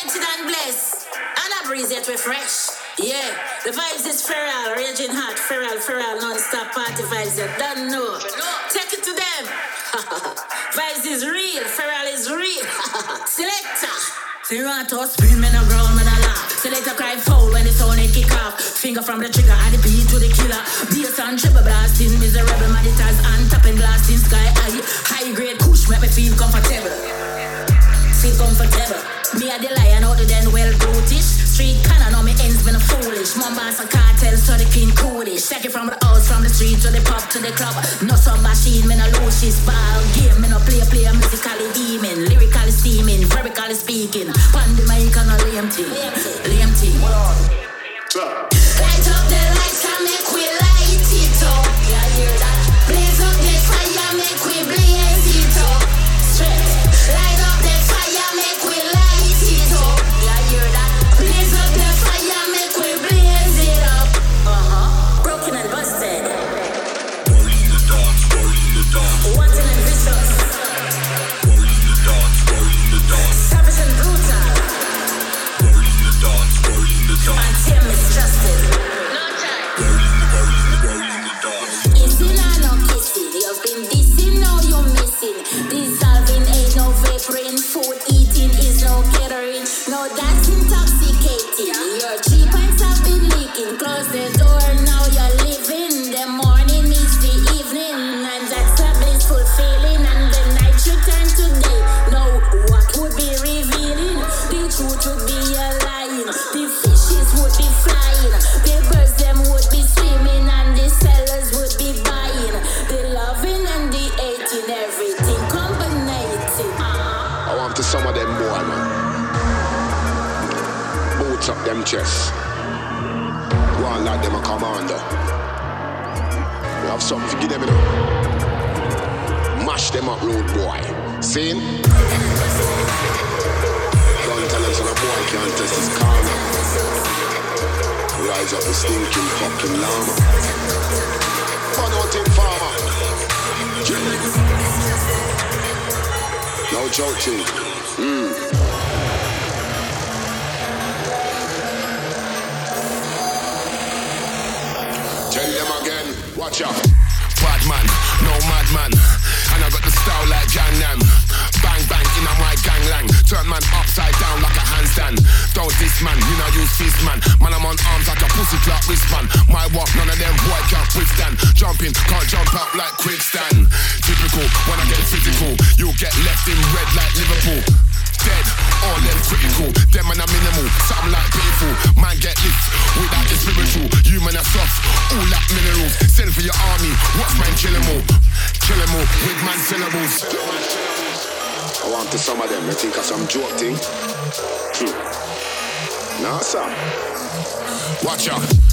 anointed and blessed. And a breeze yet we fresh. Yeah, the vibes is feral, raging hot, feral, feral, non-stop party vibes. that don't know. Take it to them. vibes is real, feral is real. Selector. Serato screaming a ground when I laugh. Selector cry foul when the sound it kick off. Finger from the trigger and the beat to the killer. Bass and triple blasting, miserable meditors and tapping blasting sky high. High grade push make me feel comfortable. Feel comfortable. Me a the lion out then well brutish. Street cannon know me ends been a foolish. Mombasa cartel so the king coolish. Take it from the house, from the street to the pub to the club. No some machine, me no lose this ball game. Me no play play musically demon, lyrically steaming, verbally speaking. Pan the mic and a lame thing, lame thing. Light up the lights and make we light it up. Yeah, hear that? Blaze up the fire, make we blaze it up. Straight. Light Chests. One like them a commander. We have something to give them, you know. Mash them up, road boy. Seen? Don't tell them so the boy can't test his karma. Rise up the stinking fucking llama. Fun out in farmer. No joking. Tell Watch out. Bad man, no madman. And I got the style like Jan Nam. Bang bang in my ganglang. Turn man upside down like a handstand. Don't this man, you know you this man. Man, I'm on arms like a pussy clock wristband. My walk, none of them boy can't withstand. Jumping, can't jump out like quicksand. Typical, when I get physical, you get left in red like Liverpool. Dead, all them critical. Them man are minimal, something like pitiful. Man get lift without the spiritual. You man are soft, all that minerals. Send for your army, watch man kill 'em all. Kill 'em all with man syllables. I want to some of them. I think of some joke thing. Hmm. Nah, sir. Watch out.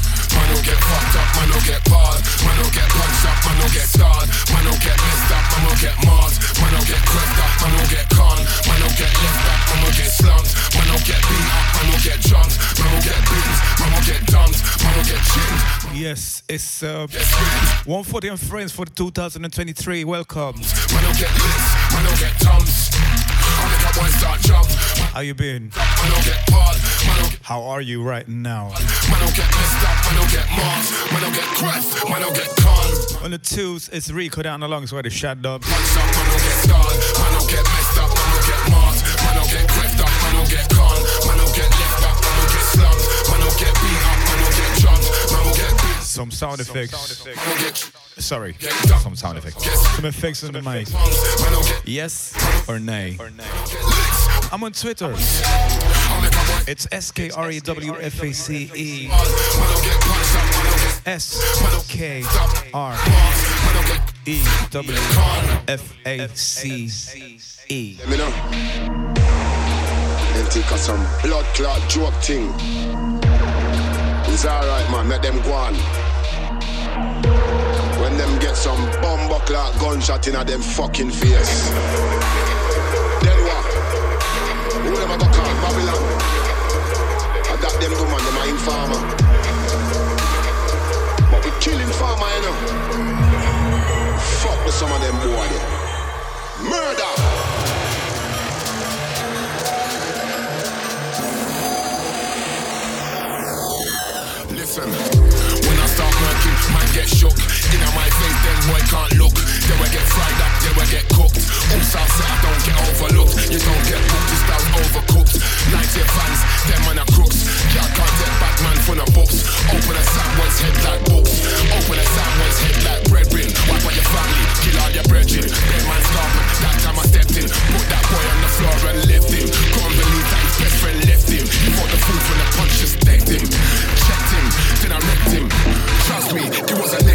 Man don't get fucked up, man don't get barred. Man don't get punched up, man don't get scarred. Man don't get messed up, man don't get marred. Man don't get crushed up, man don't get con. Man don't get left back, man don't get slumped. Man don't get beat up, man don't get jumped. Man don't get beans, man don't get dumped. Man don't get chinned. Yes, it's uh, Get 140 and Friends for 2023. Welcome. Man don't get licks, man don't get tums. I make a boy start jump. How you been? Man don't get barred, How are you right now? Man don't get messed up, man don't get marked. Man don't get crushed, man don't get con. On the twos, it's Rico Dan alongside the Shad Dub. Punched up, man don't get scarred. Man don't get messed up, man don't get marked. Man don't get crushed up, man don't get con. Man don't get left up, man don't get slumped. Man don't get beat up, man don't get jumped. Man don't get beat. Some sound effects. Man don't get Sorry, some sound effects. Get Some effects on the mic. punks. Man don't get Yes or nay? get licks. I'm on Twitter. It's S K R E W F A C E S K R E W F A C E. Let me know. And think of some blood clot joke thing. It's alright, man. Let them go on. When them get some bomber clot gunshot in a them fucking face. them do man, them are informer. But we killing farmer, you know. Fuck with some of them boy. Murder! listen get shook. In my face, then boy can't look. Then we get fried up, then we get cooked. All south I don't get overlooked. You don't get booked, this style's overcooked. 90 fans, them man are crooks. Y'all can't get Batman from the books. Open a sandwich head like books. Open a sandwich head like bread bin. Wipe out your family, kill all your brethren. Dead man's carpet, that time I stepped in. Put that boy on the floor and left him. Can't believe that his best friend left him. He fought the food from the punch, just decked him. Checked him, then I wrecked him. Me, it was the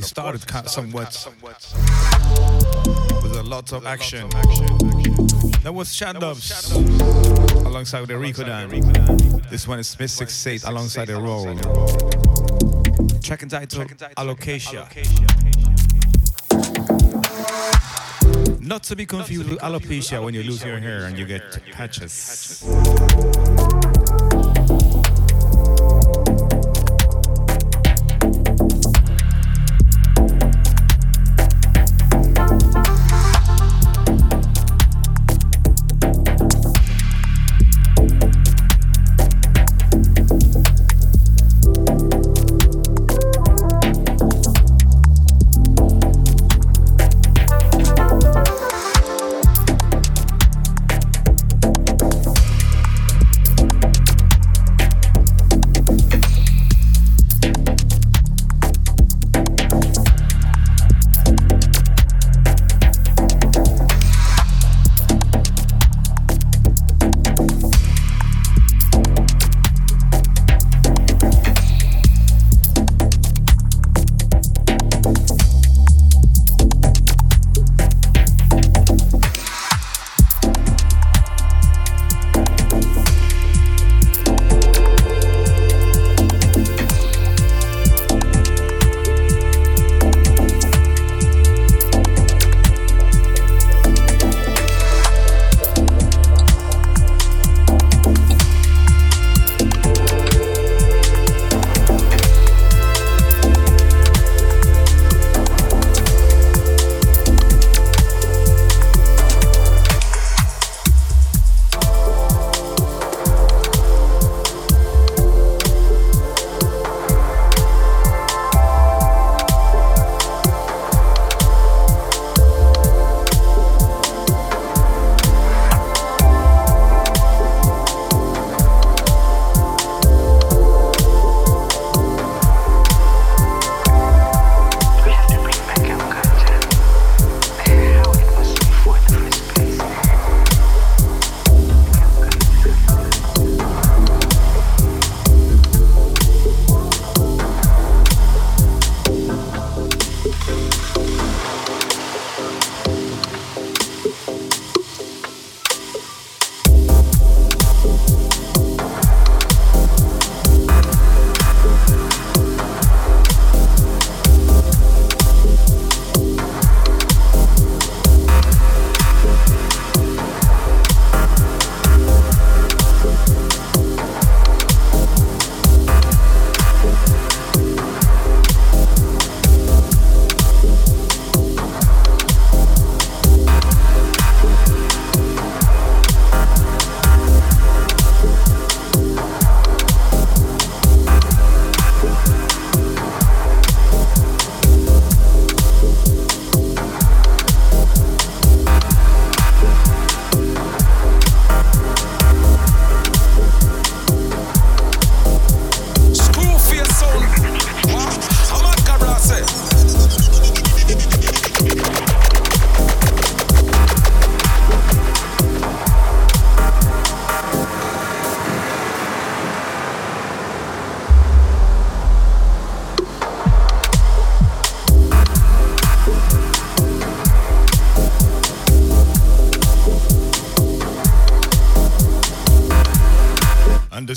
we started somewhat with a lot of action. That was Shadows alongside the Rico Dan. This one is Smith 68 alongside the Roll. Track and title Allocatia. Not to be confused with alopecia when you lose your hair and you get patches.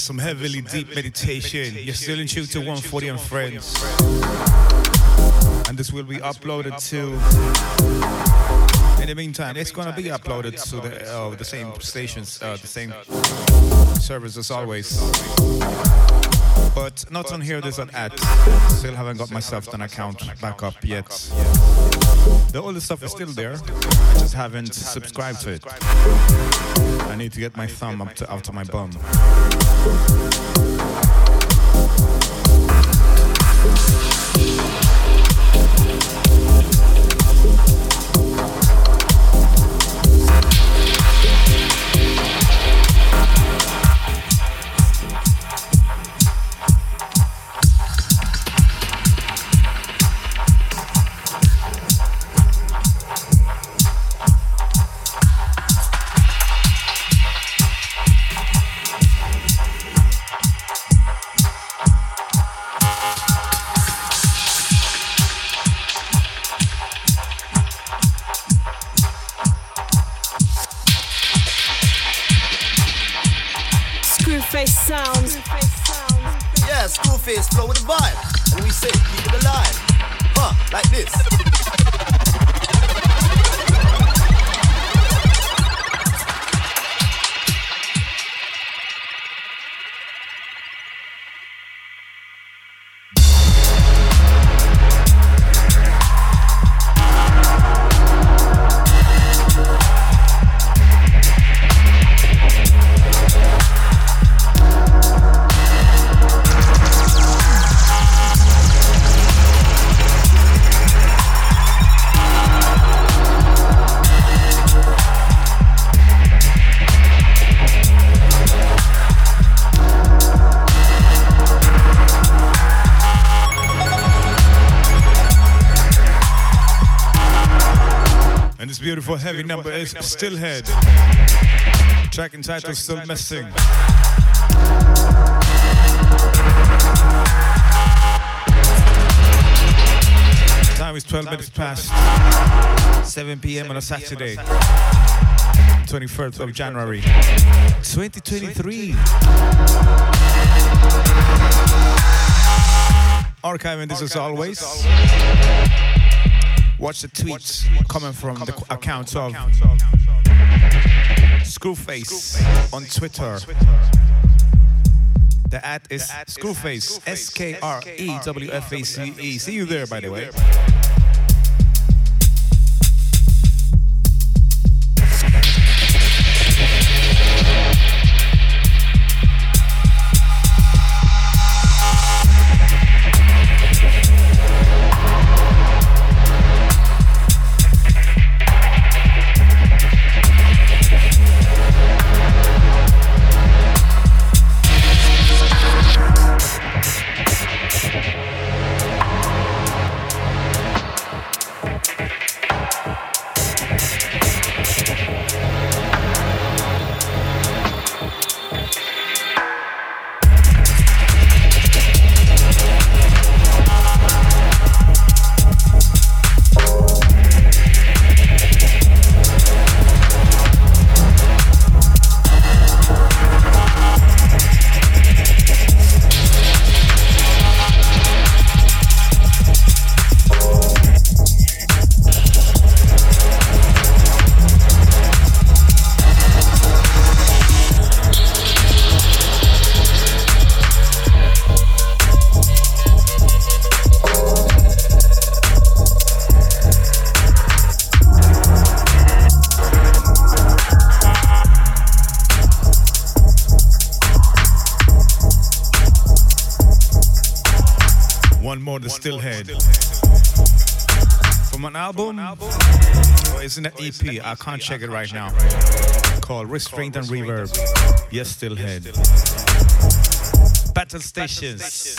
Some heavily deep meditation. You're still in tune to 140 and Friends. And this will be uploaded to. In the meantime, it's gonna be uploaded to the uh, the same stations, uh, the same servers as always. But not on here. There's an ad. Still haven't got myself an account back up yet. The older stuff is still there. I just haven't subscribed to it. I need to get my thumb up to out of my bum. Thank beautiful heavy number is Stillhead. Track entitled Still Missing. Time is 12 minutes past 7 p.m. on a Saturday, 21st of January, 2023. Archiving this as always. Watch the tweets coming from the account of Skrewface on Twitter. The ad is Skrewface, S K R E W F A C E. See you there, by the way. From an album, or is it an oh, EP? I can't check it right now. Called Restraint and Reverb. Yes, Stillhead. Battle Stations.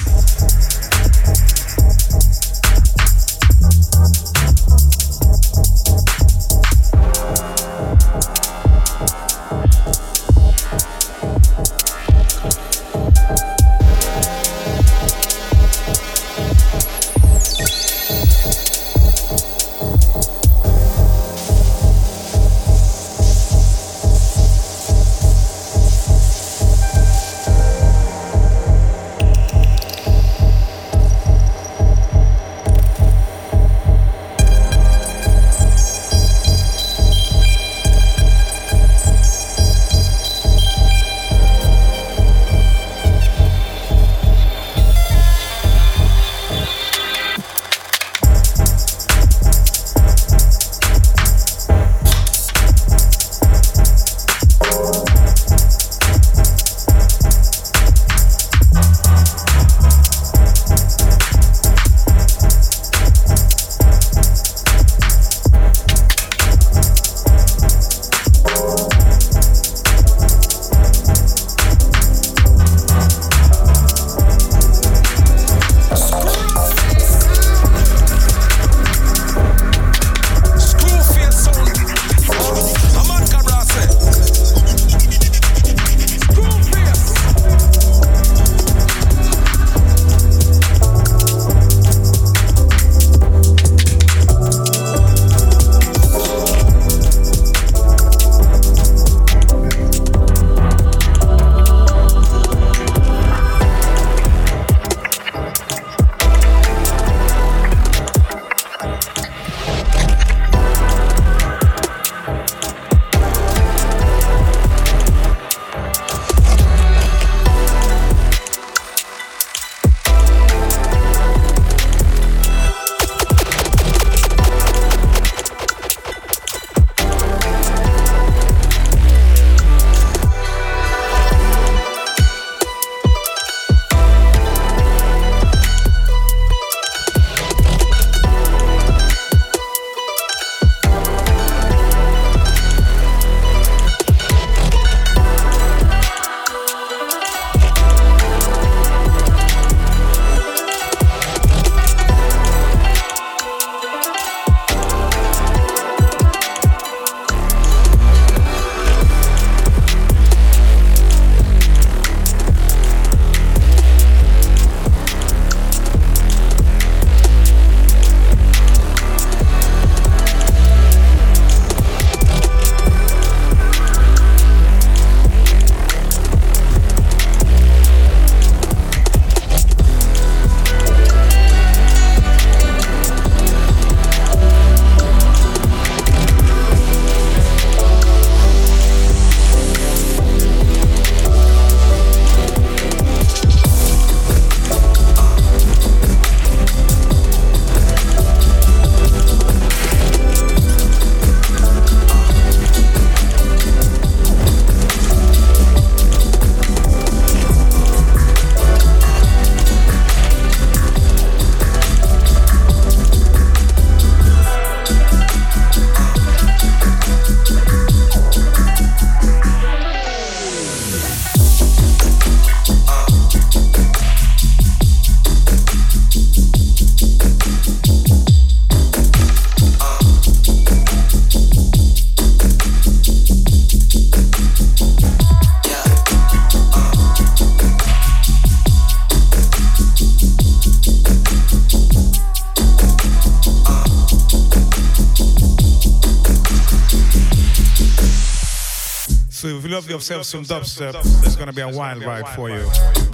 Yourself some dubstep, it's gonna be a wild ride for you.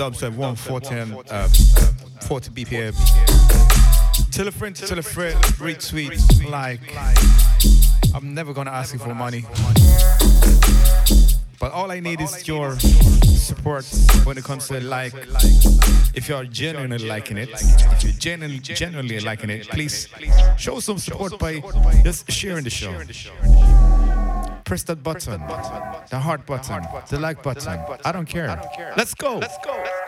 Dubstep 140 and uh, 40 BPM. Tell a friend, tell a friend, retweet, like. I'm never gonna ask you for money. But all I need is your support when it comes to like. If you're genuinely liking it, if you're genuinely, genuinely liking it, please show some support by just sharing the show. Press that button, the heart button, the like button. I don't care. Let's go. Let's go.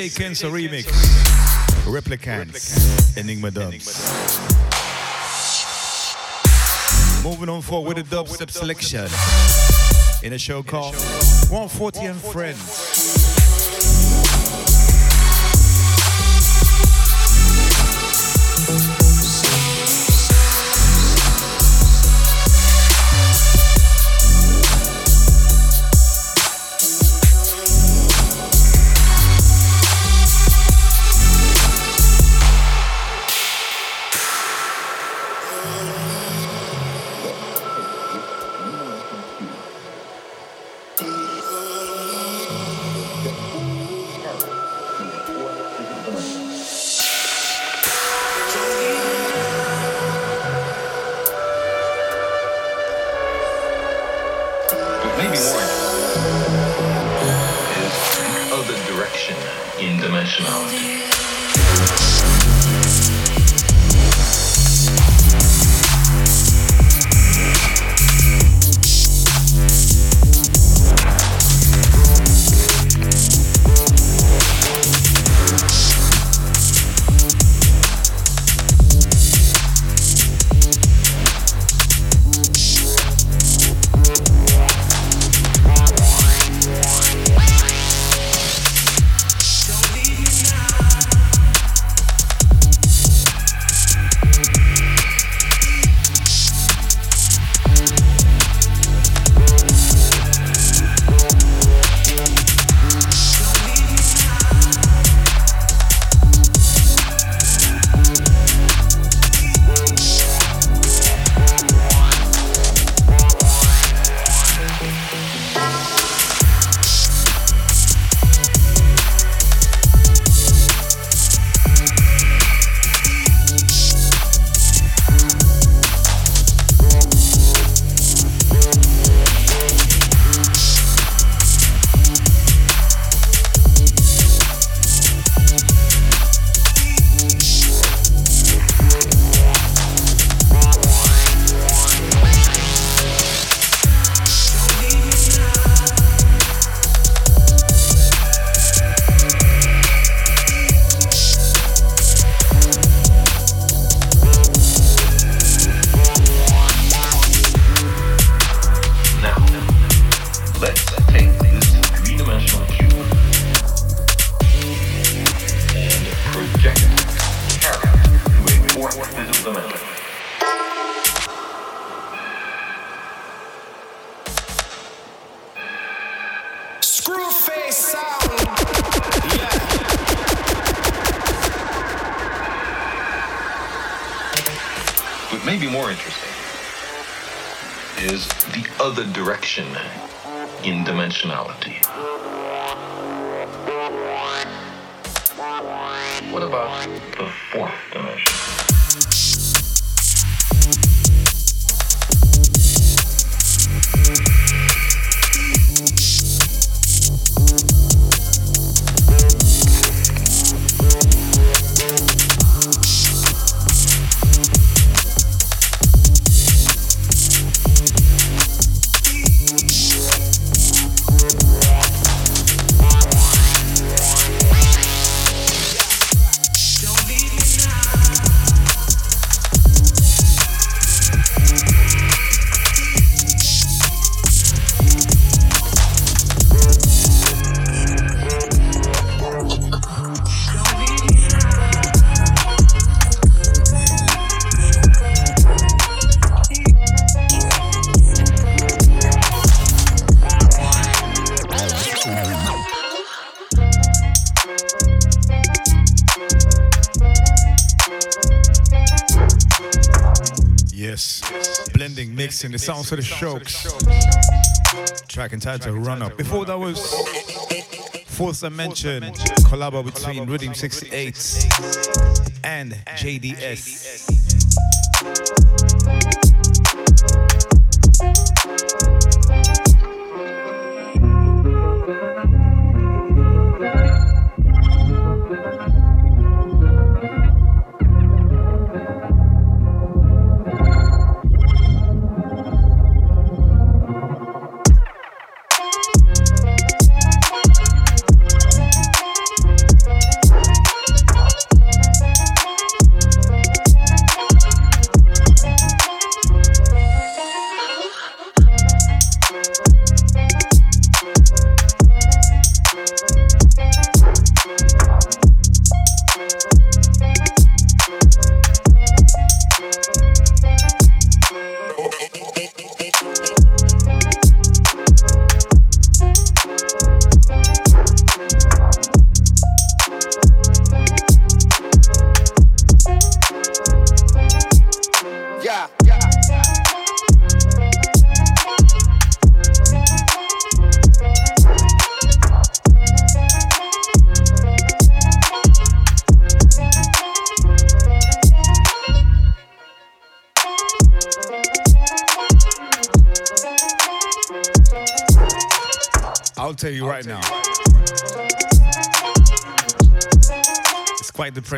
It's a J. Kenzo remix. Replicants. Enigma Dubs. Moving on forward with a dubstep selection in a show called 140 and Friends. Mixing the sounds of the strokes. Track entitled Run Up. Before that was Fourth Dimension, collab between Rhythm 68 and JDS.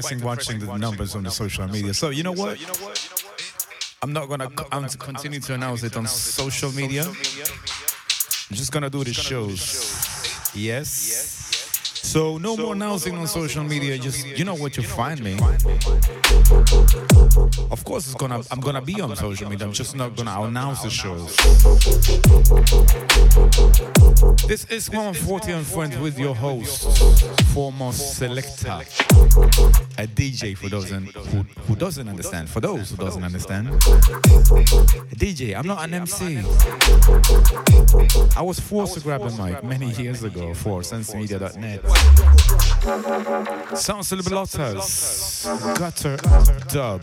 Depressing watching the numbers on the social media. So you know what? I'm not gonna. I'm to continue to announce it on social media. I'm just gonna do the shows. Yes. So no more announcing on social media. Just you know what you find me. Of course, it's gonna. I'm gonna be on social media. I'm just not gonna announce the shows. This is 140 and Friends with your host, foremost selector, a DJ for those who, who doesn't understand. For those who doesn't understand, a DJ. I'm not an MC. I was forced to grab a mic many years ago for sensemedia.net. Sounds Celebratas, Gutter Dub.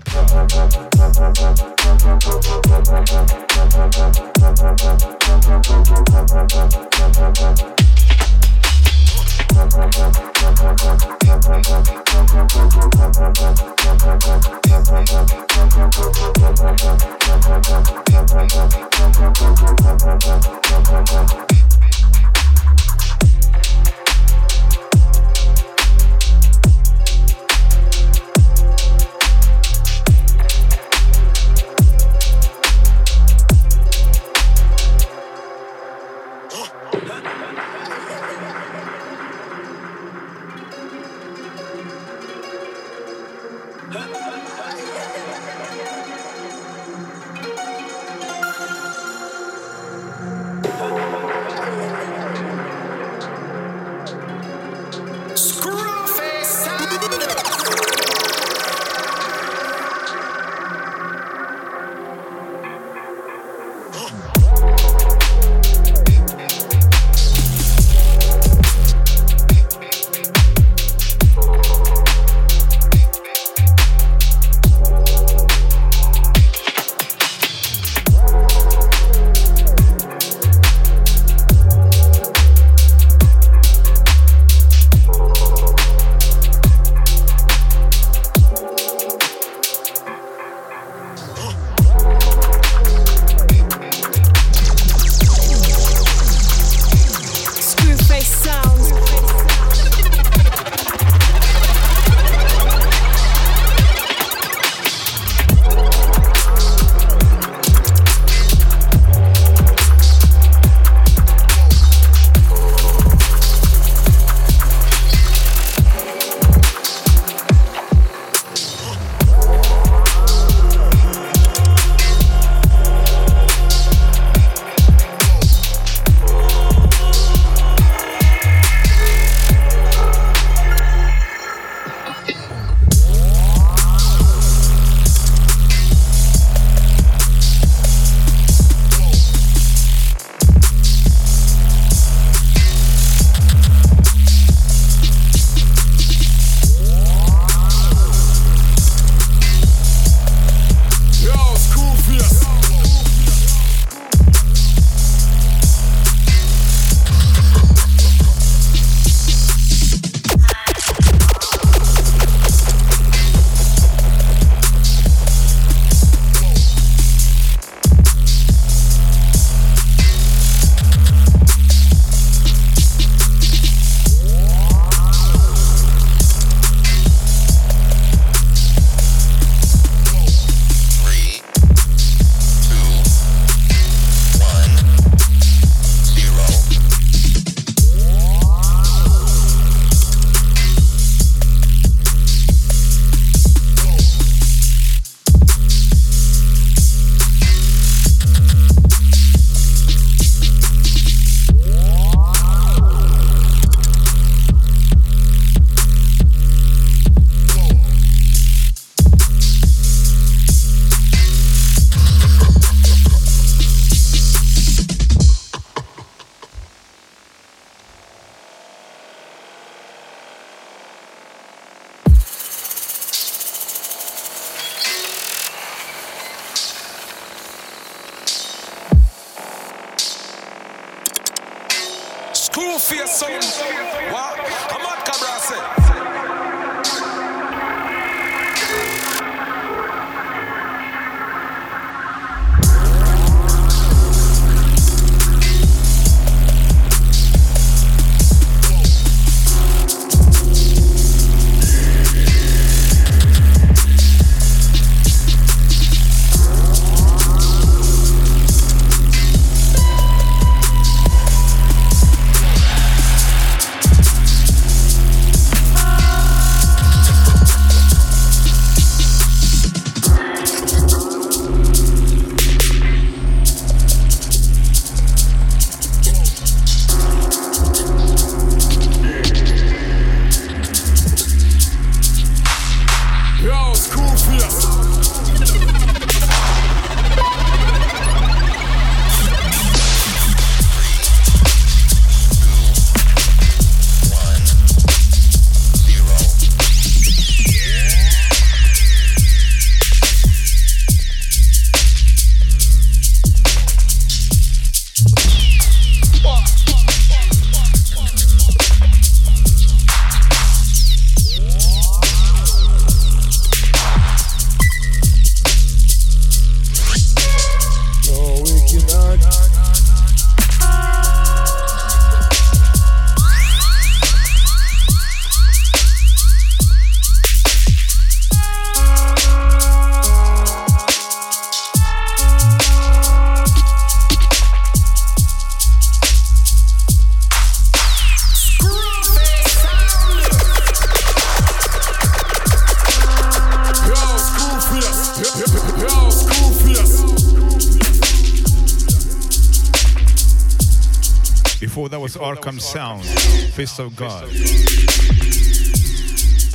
Fist of God.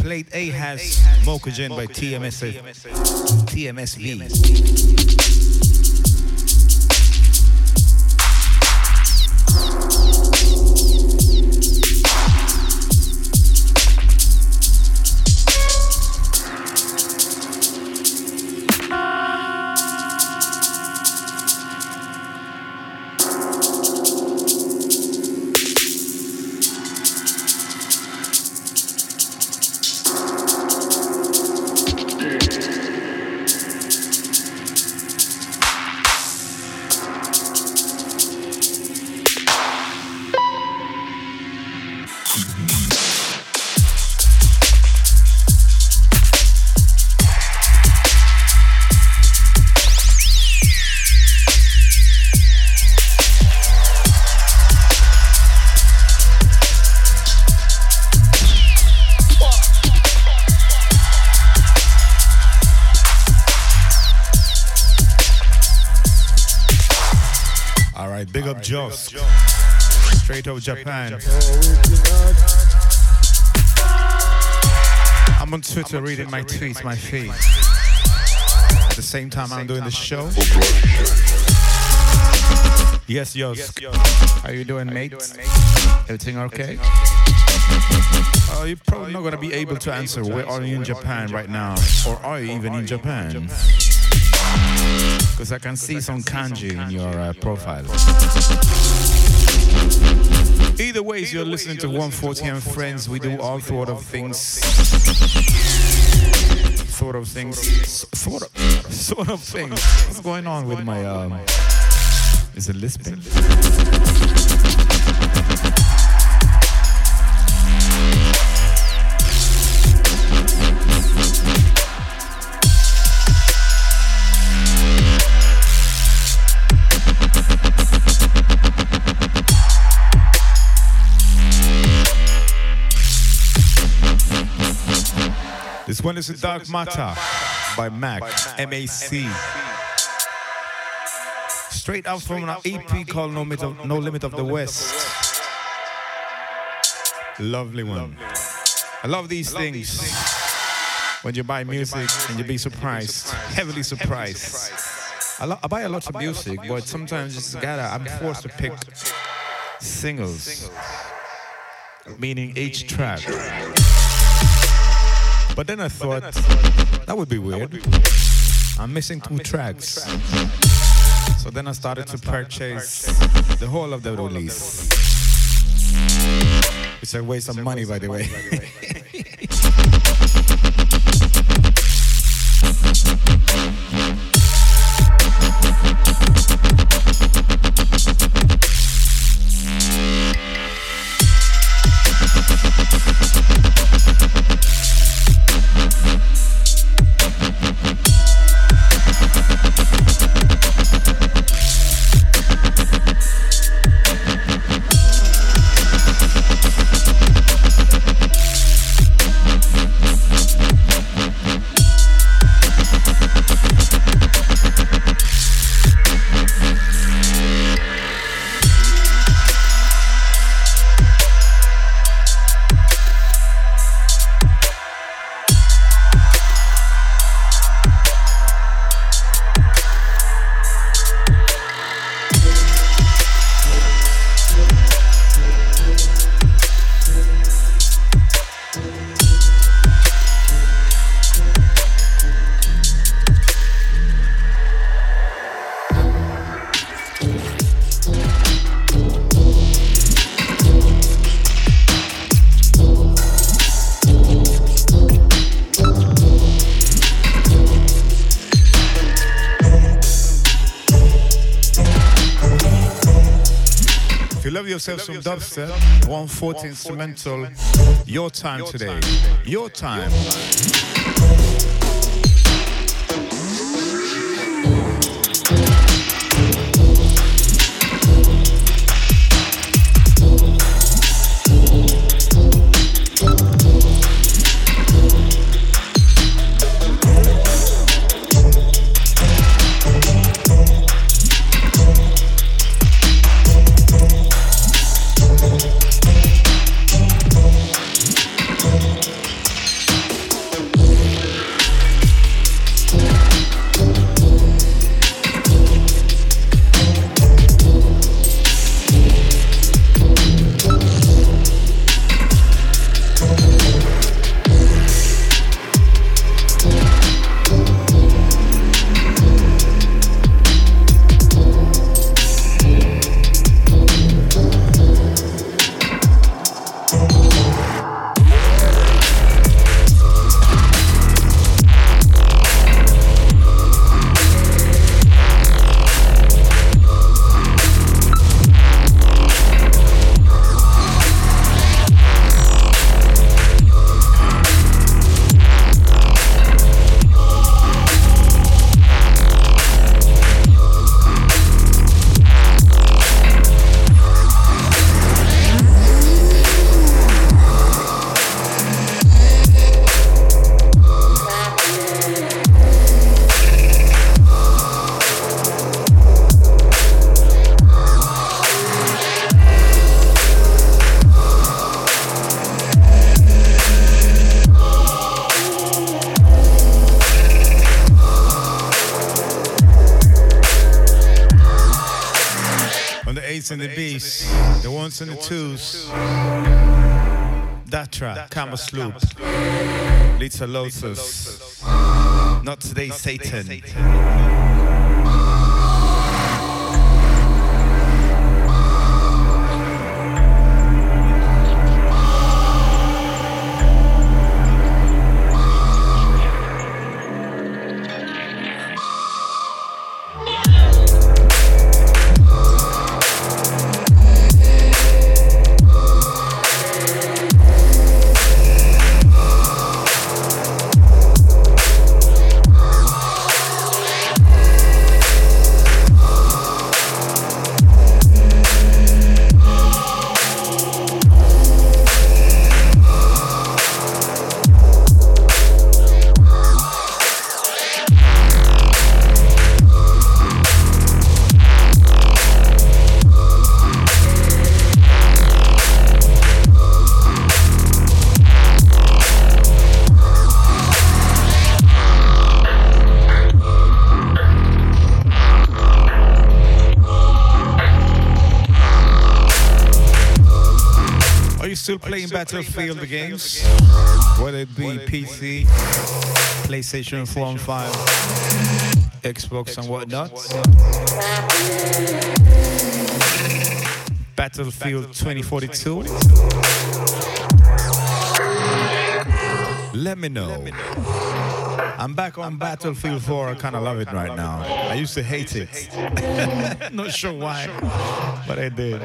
Played A has Mokogen by TMS, TMSV. Right. Straight out Japan. I'm on Twitter reading my tweets, my feed. At the same time I'm doing the show. Yes, Joss. How you doing, mate? Everything okay? Uh, you're probably not gonna be able to answer where are you in Japan right now, or are you even in Japan? Because I can see some kanji in your uh, profile. Either ways, you're listening to 140 and Friends. We do all sort of things. Sort of things. Sort of. Sort of things. What's going on with my um? Is it lisping? This one is a Dark Matter. by Mac, M-A-C. Straight out from an EP called No Limit of, no Limit of the West. Lovely one. I love these things. When you buy music and you be surprised, heavily surprised. I, lo- I buy a lot of music, but sometimes it's gotta, I'm forced to pick singles, meaning each track. But then I thought that would be weird. I'm missing two tracks. So then I started to purchase the whole of the release. It's a waste of money, by the way. Yourself some dubstep, 140 instrumental, your time today. Your time. Kama Sloop, Lita Lotus. Not today, Satan. Still playing Battlefield games? Whether it be PC, PlayStation 4 and 5, Xbox and whatnot. Battlefield 2042. Let me know. I'm back on Battlefield 4. I kind of love it right now. I used to hate it. Not sure why, but I did.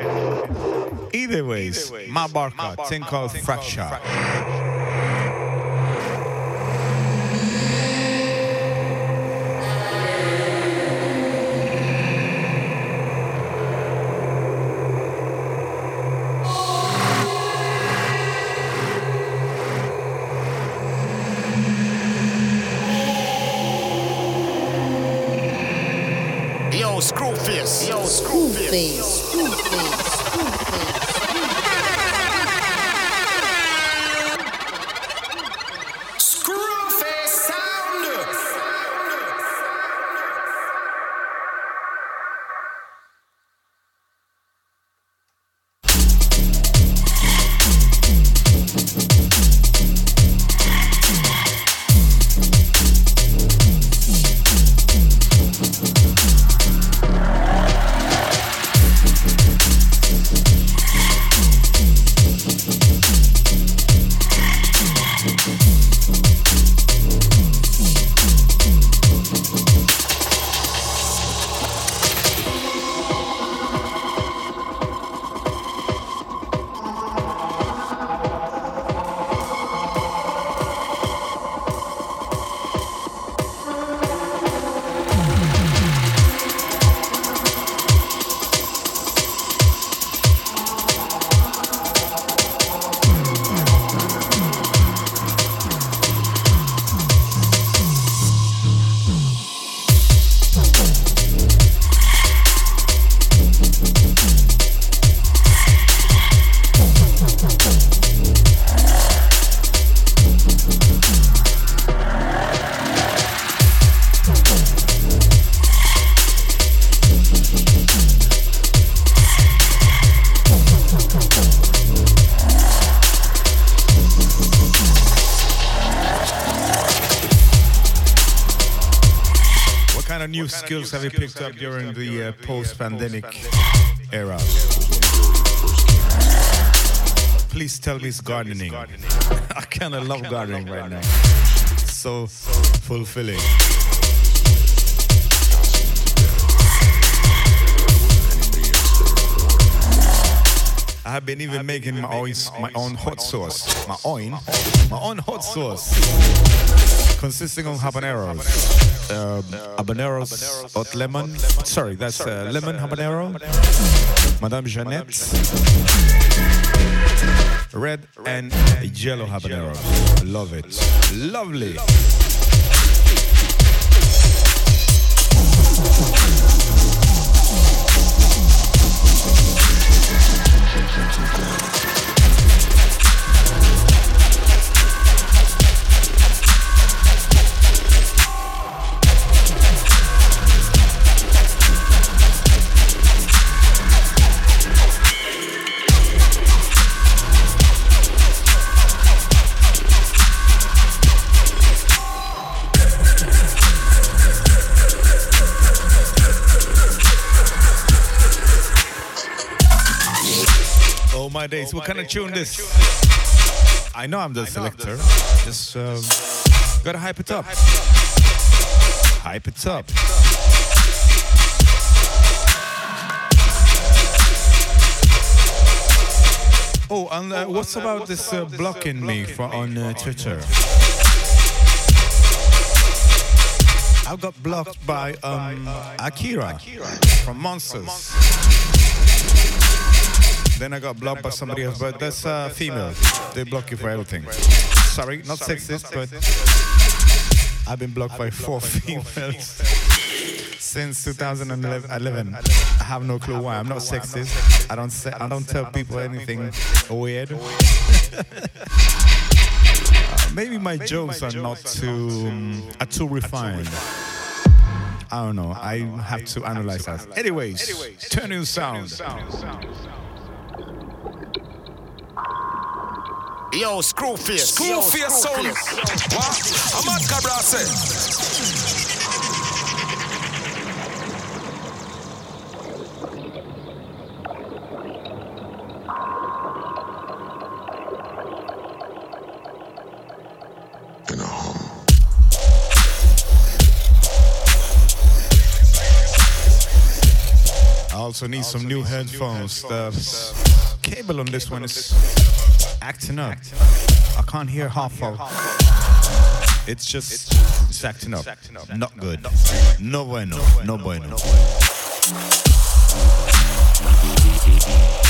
Either ways, my barca, thing called fracture. Yo, Skrewface. Skills have you picked up during the uh, post-pandemic era? Please tell me it's gardening. I kind of love gardening right now. So fulfilling. I have been even making my own my own hot sauce. My own my own hot sauce. Consisting of habaneros. Um, habaneros hot lemon. Sorry, that's uh, lemon habanero. Madame Jeannette. Red and yellow habanero. Love it. Lovely. My days. What kind of tune this? I know I'm the selector. Just um, gotta hype it up. Hype it up. Oh, and uh, what's about this uh, blocking me for, on uh, Twitter? I got blocked by um, Akira from Monsters. Then I got blocked by somebody else, but that's uh, female. They block you for everything. Sorry, not sexist, but I've been blocked by four females since 2011. I have no clue why. I'm not sexist. I don't say, I don't tell people anything weird. Uh, maybe my jokes are not too um, are too refined. I don't know. I have to analyze that. Anyways, turn in sound. Yo, Skrewface. Skrewface sound. What? I'm at Cabra say. I also need some new headphones. The cable on this one is acting up. I can't hear half of. It's just it's acting up. Not good. No bueno. No bueno. one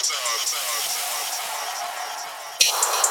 Time, time, time, time, time, time, time.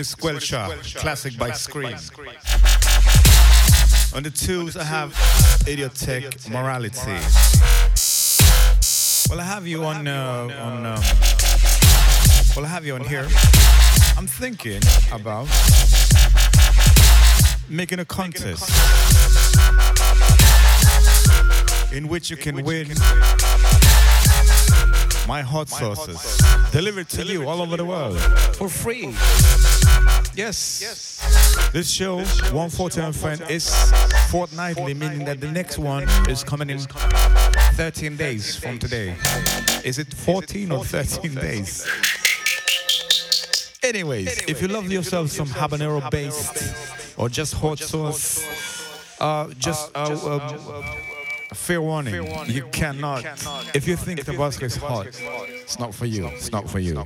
Is Squelcha, classic by Skream. On the twos, I have Idiotech Morality. Well, I have you on, uh, on, well, I have you on here. I'm thinking about making a contest in which you can win my hot sauces. delivered to you all over the world for free. Yes. yes. This show, 140 and Friend, is fortnightly, meaning that the next one is coming in 13 days from today. Is it 14 or 13 days? Anyways, if you love yourself some habanero based or just hot sauce, uh, just uh, um, fair warning, you cannot. If you think Tabasco is hot, it's not for you. It's not for you.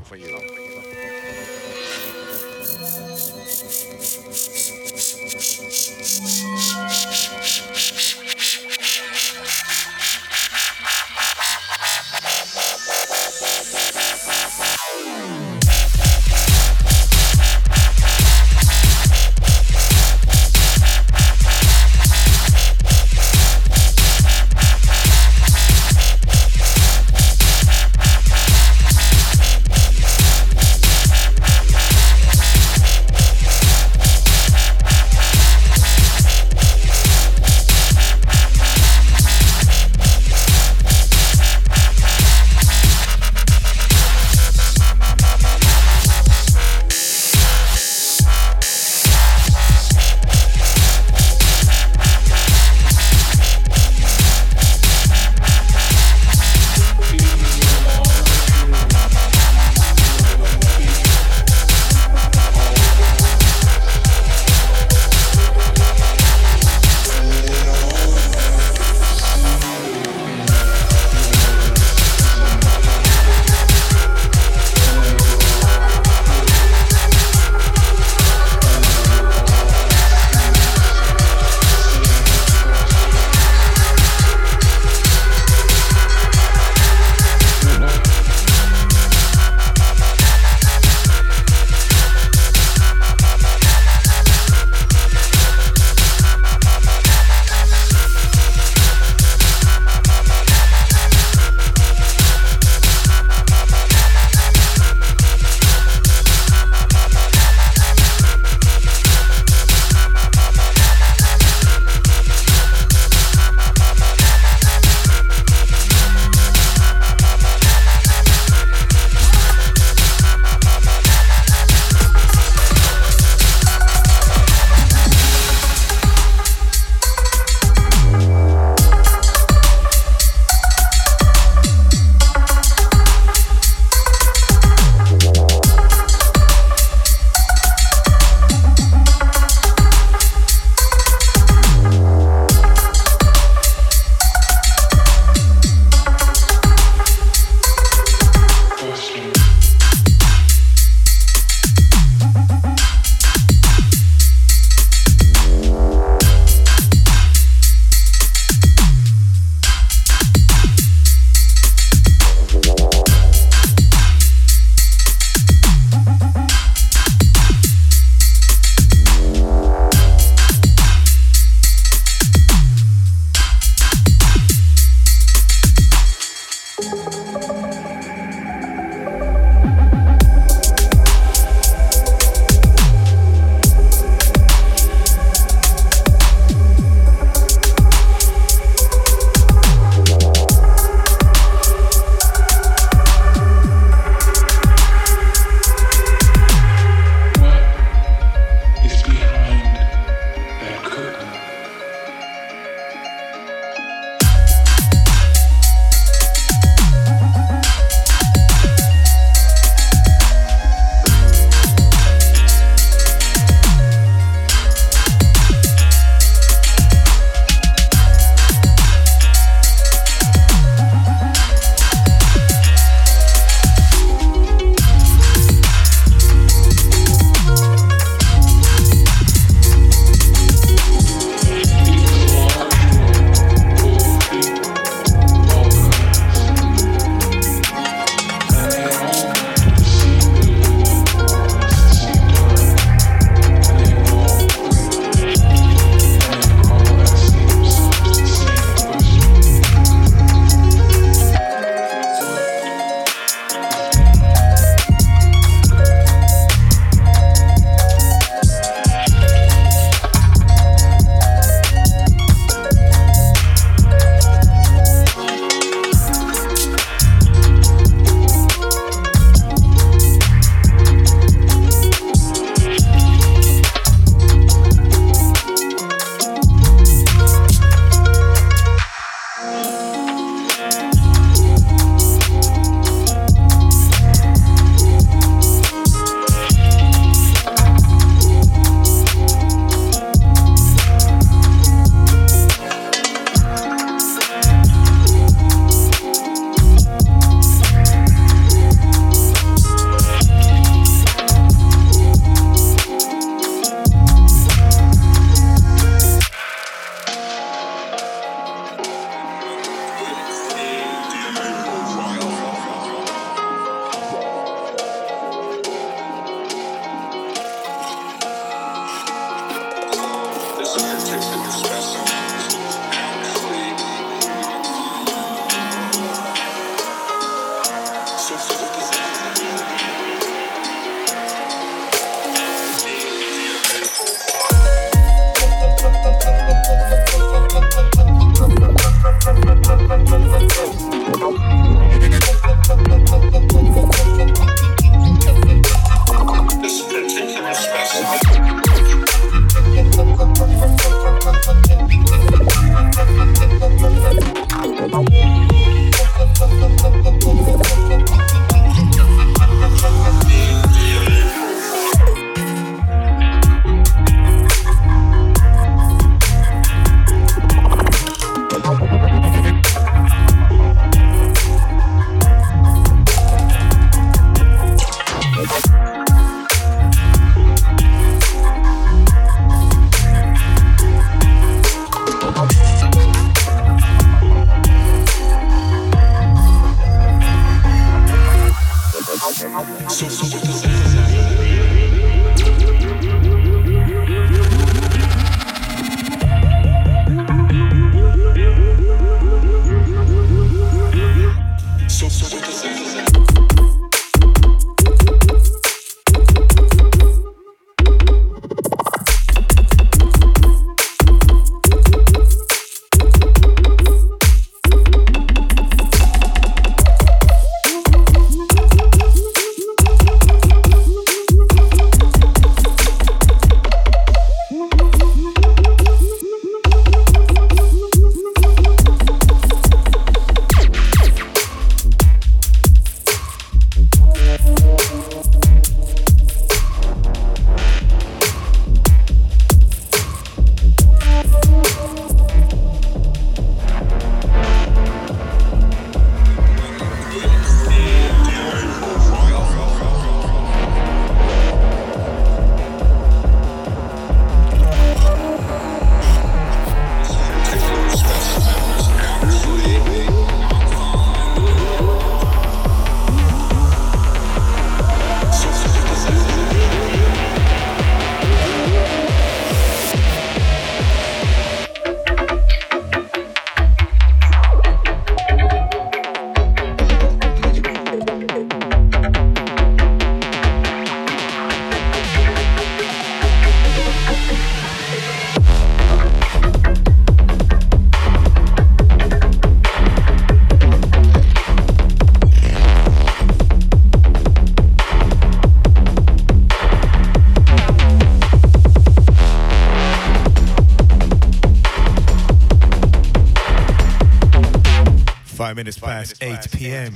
Five 8 p.m.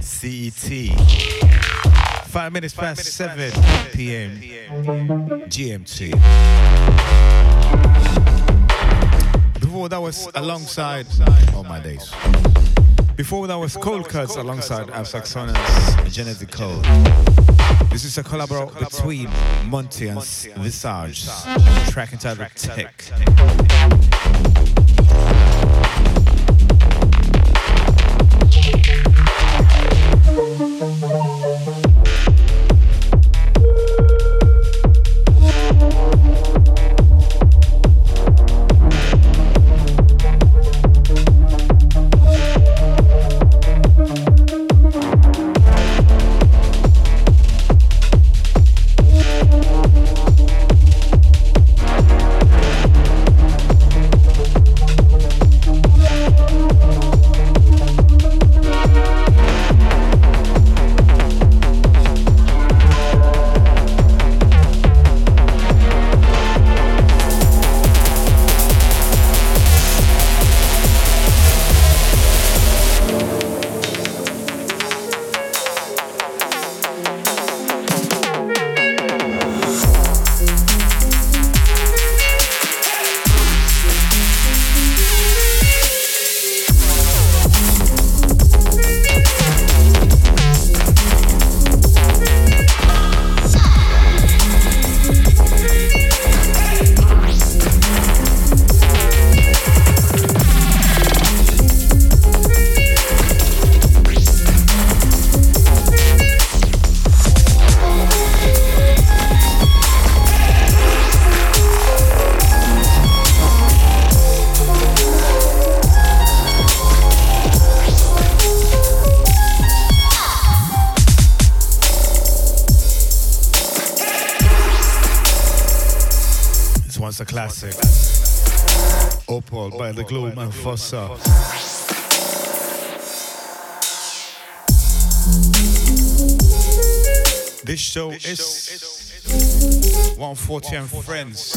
CET. Five minutes past 7 p.m. GMT. Before that was alongside, oh my days. Before that was Cold Cuts alongside Absaxona's Genetic Code. This is a collab between Monty and Visage, track entitled Tech. Classic. Opal by the Globe and Fossa. This show is 140 and Friends.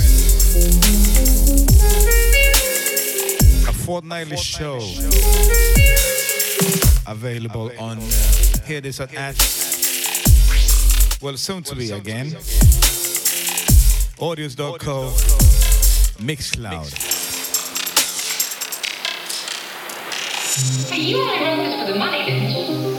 A fortnightly show available on uh, Hear This at. Well, soon to be again. Audius.co, Mixcloud. Hey, you only wrote this for the money, didn't you?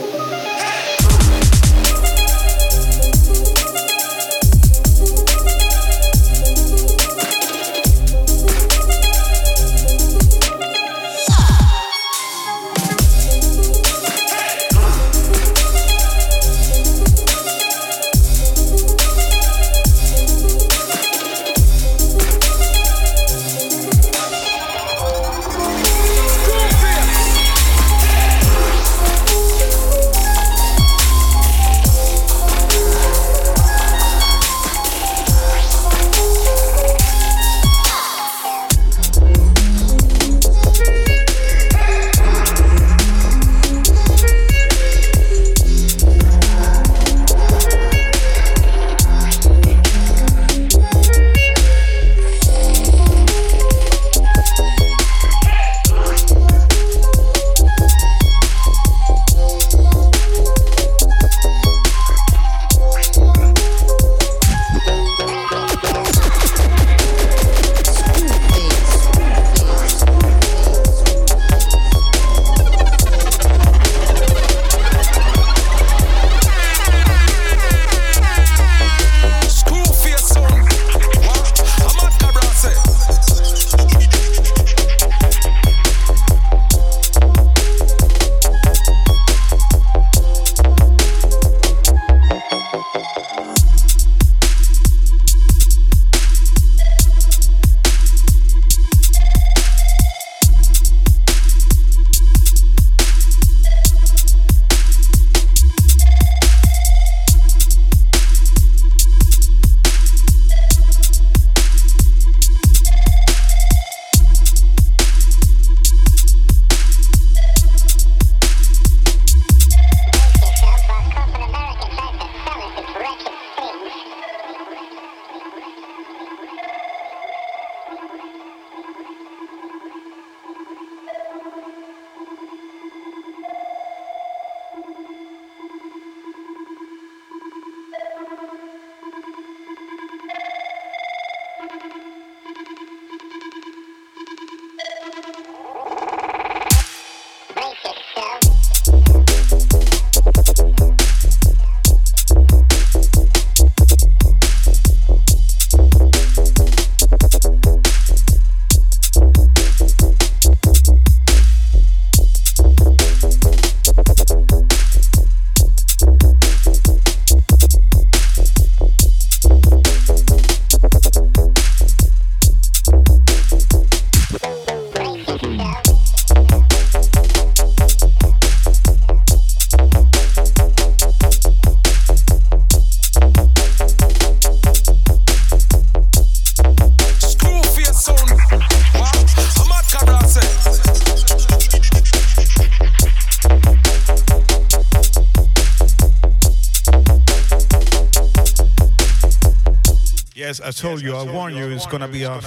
Told you, I warned you, it's gonna be a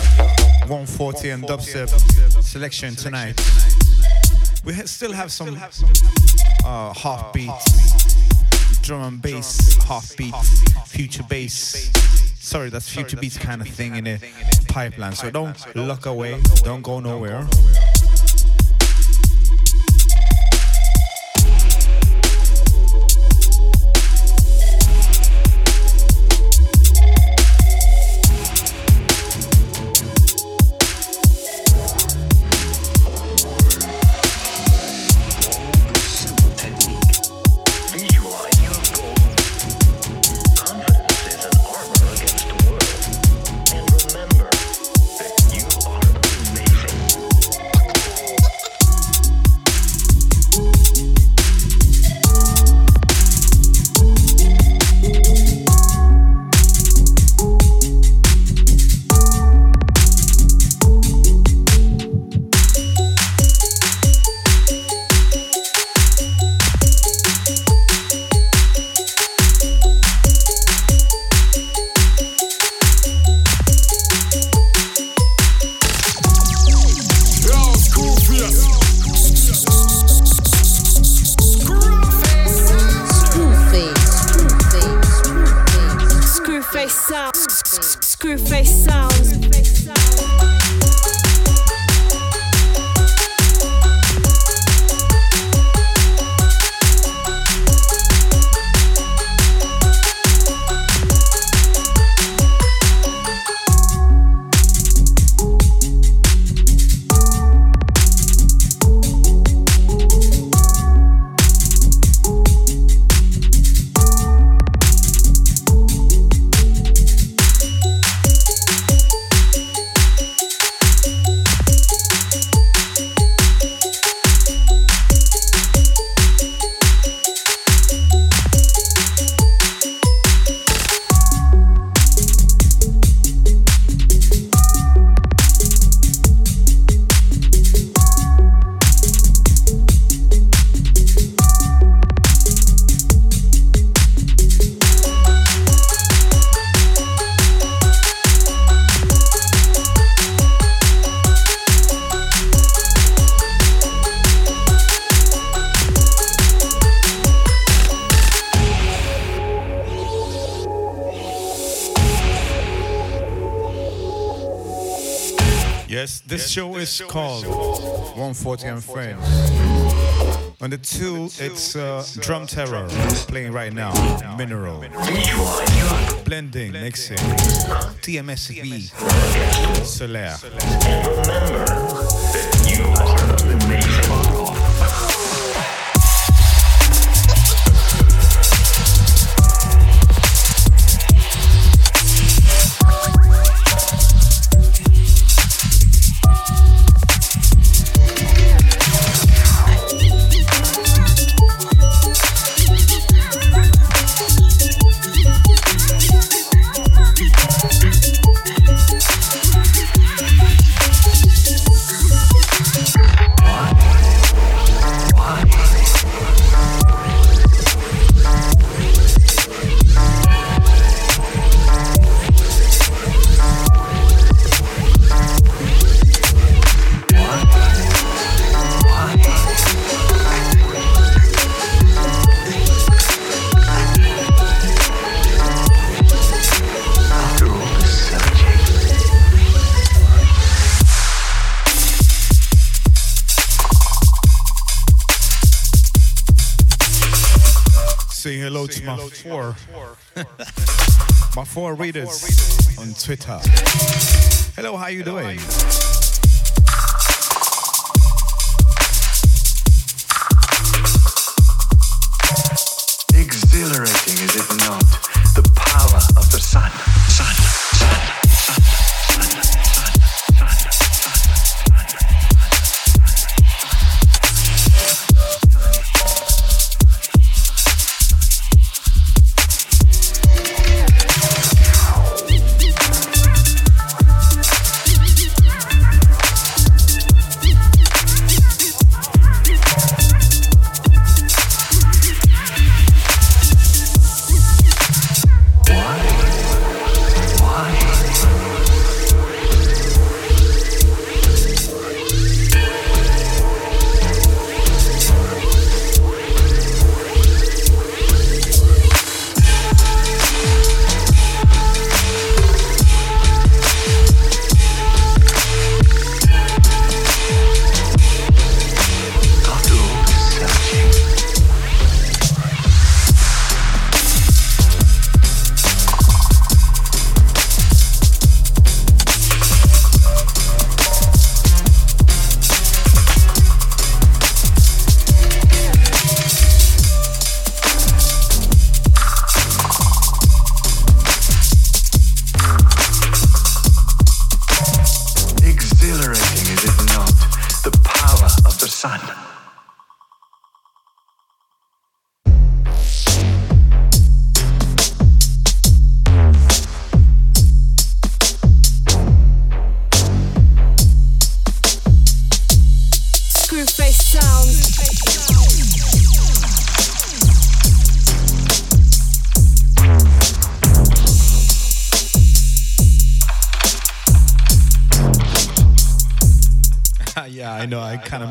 140 and dubstep selection tonight. We still have some uh, half beats, drum and bass, half beat, future bass. Sorry, that's future beats kind of thing in the pipeline. So don't look away, don't go nowhere. Is called 140 and Friends. On the two, it's uh, Drum Terror playing right now. Mineral. Blending, mixing. TMSB. Solaire. Four readers on Twitter. Hello, how you doing?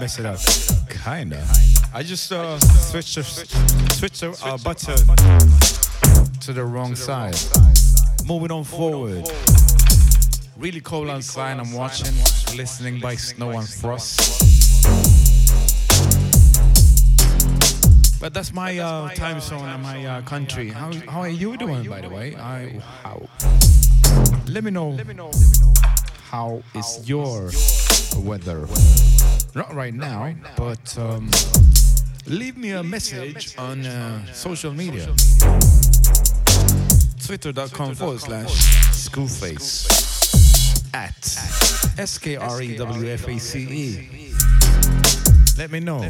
Mess it up. Kinda. I just uh, switched the, switched the uh, button to the wrong side. Moving on forward. Really cold outside. I'm watching, listening by snow and frost. But that's my uh, time zone and my uh, country. How, how are you doing, by the way? I, how? Let me know how is your weather. Not right now, but um, leave me a message on uh, social media. Twitter.com forward slash Skrewface at S K R E W F A C E. Let me know.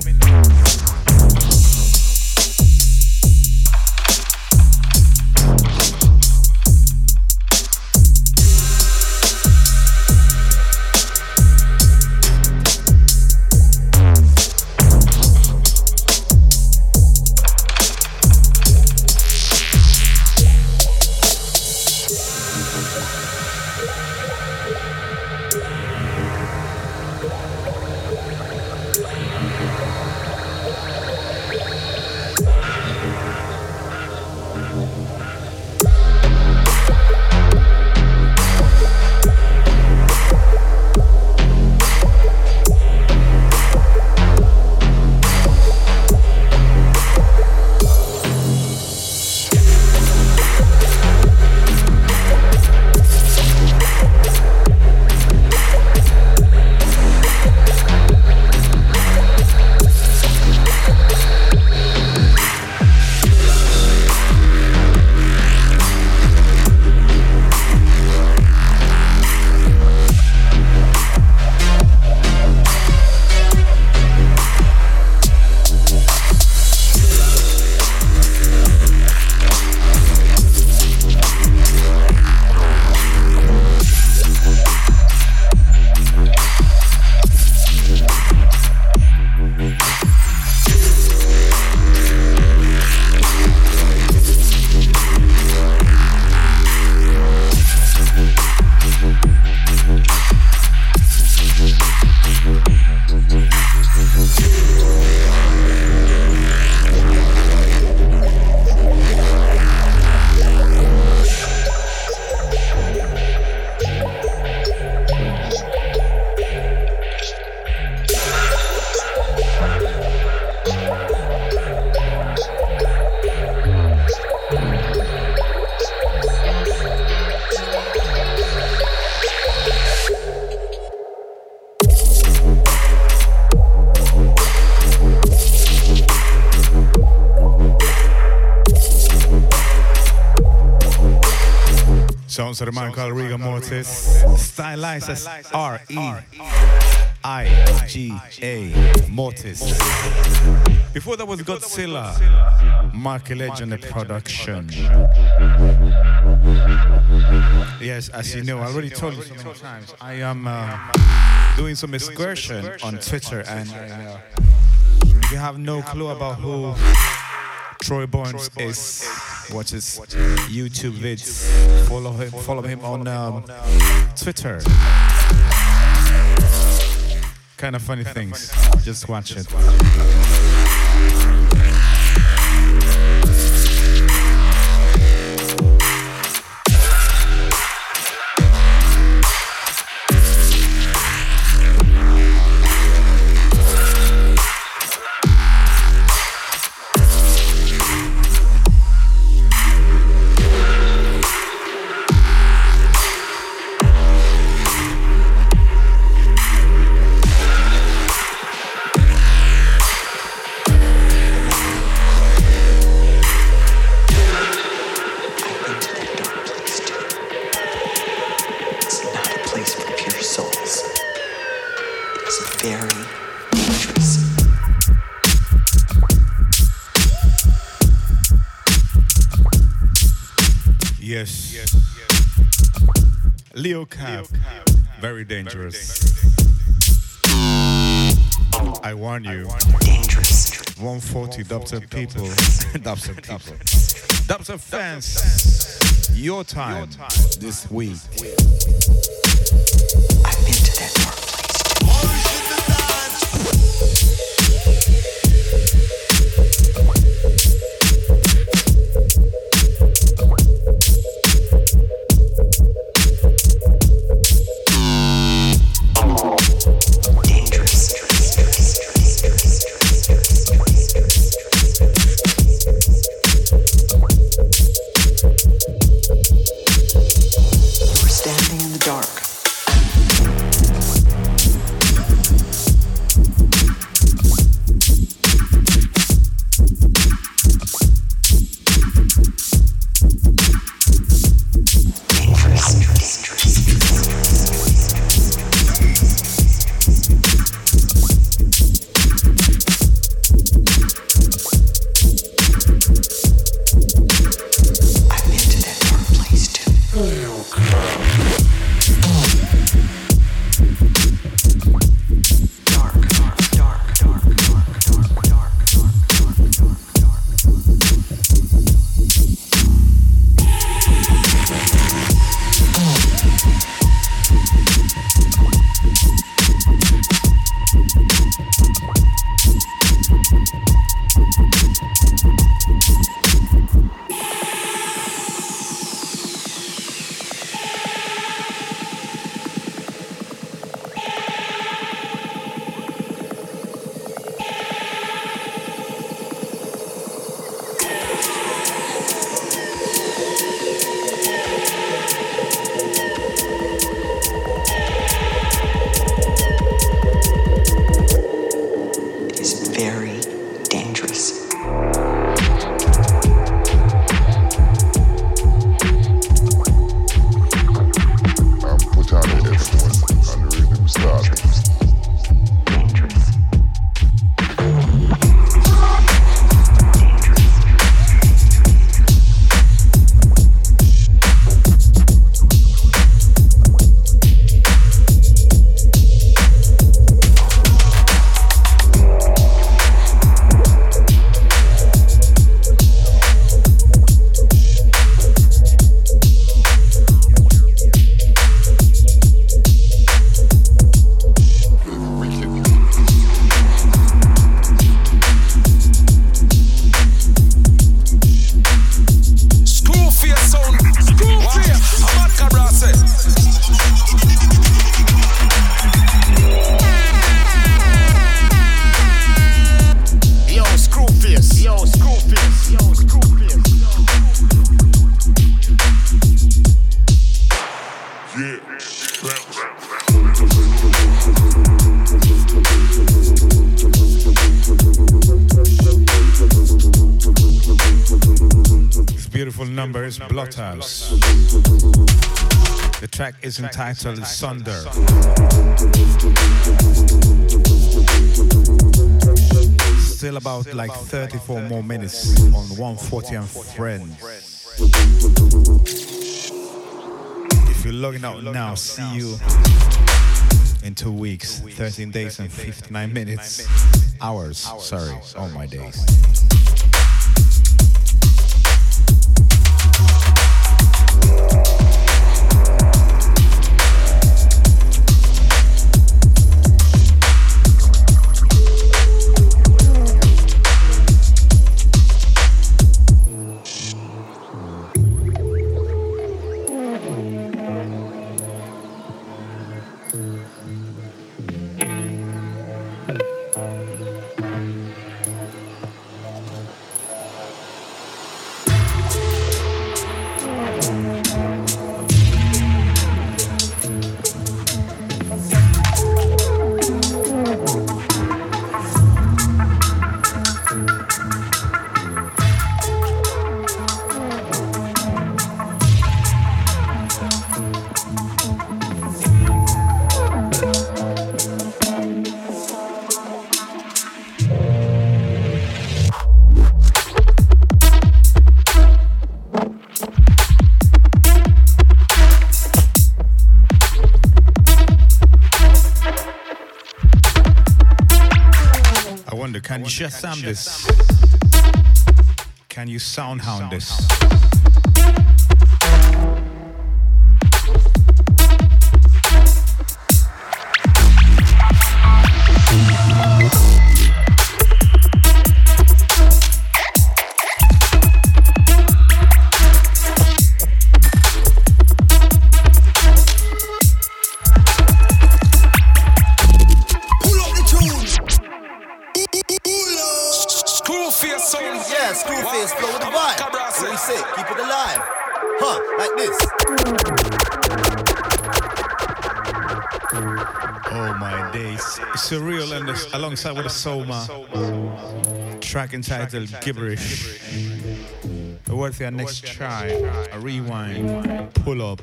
Sounds of the man called Riga Mortis. Stylized as R E I G A Mortis. Before that was Godzilla. Mark Legend production. Yes, as you know, I already told you so many times. I am uh, doing some excursion on Twitter, and uh, you have no clue about who Troy Barnes is, watch his YouTube vids. Follow him, follow him on um, Twitter. Kind of funny things. Just watch it. Leo Cap. Very dangerous. I warn you. Dangerous. 140 dubstep people. dubstep people. Dubstep fans. Your time this week. I've been to that beautiful number is Bloodhouse. The track is entitled Sunder. Still about like 34 more minutes on 140 and Friends. If you're logging out now, see you in two weeks, 13 days and 59 minutes. Hours, sorry, all my days. Can you Shazam this? Can you soundhound this? With a Soma. Track entitled Gibberish. Worth your next try. A rewind. Pull up.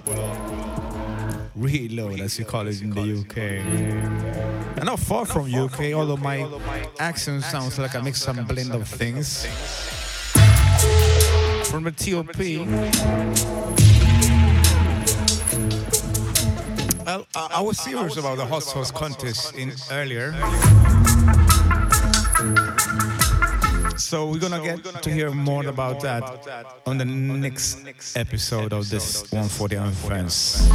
Reload, as you call it in the UK. I'm not far from UK, although my accent sounds like a mix and blend of things. From the TOP. Well, I, I was serious about the hot sauce contest in earlier. So we're gonna get to hear more about that on the next episode of this 140 on Friends.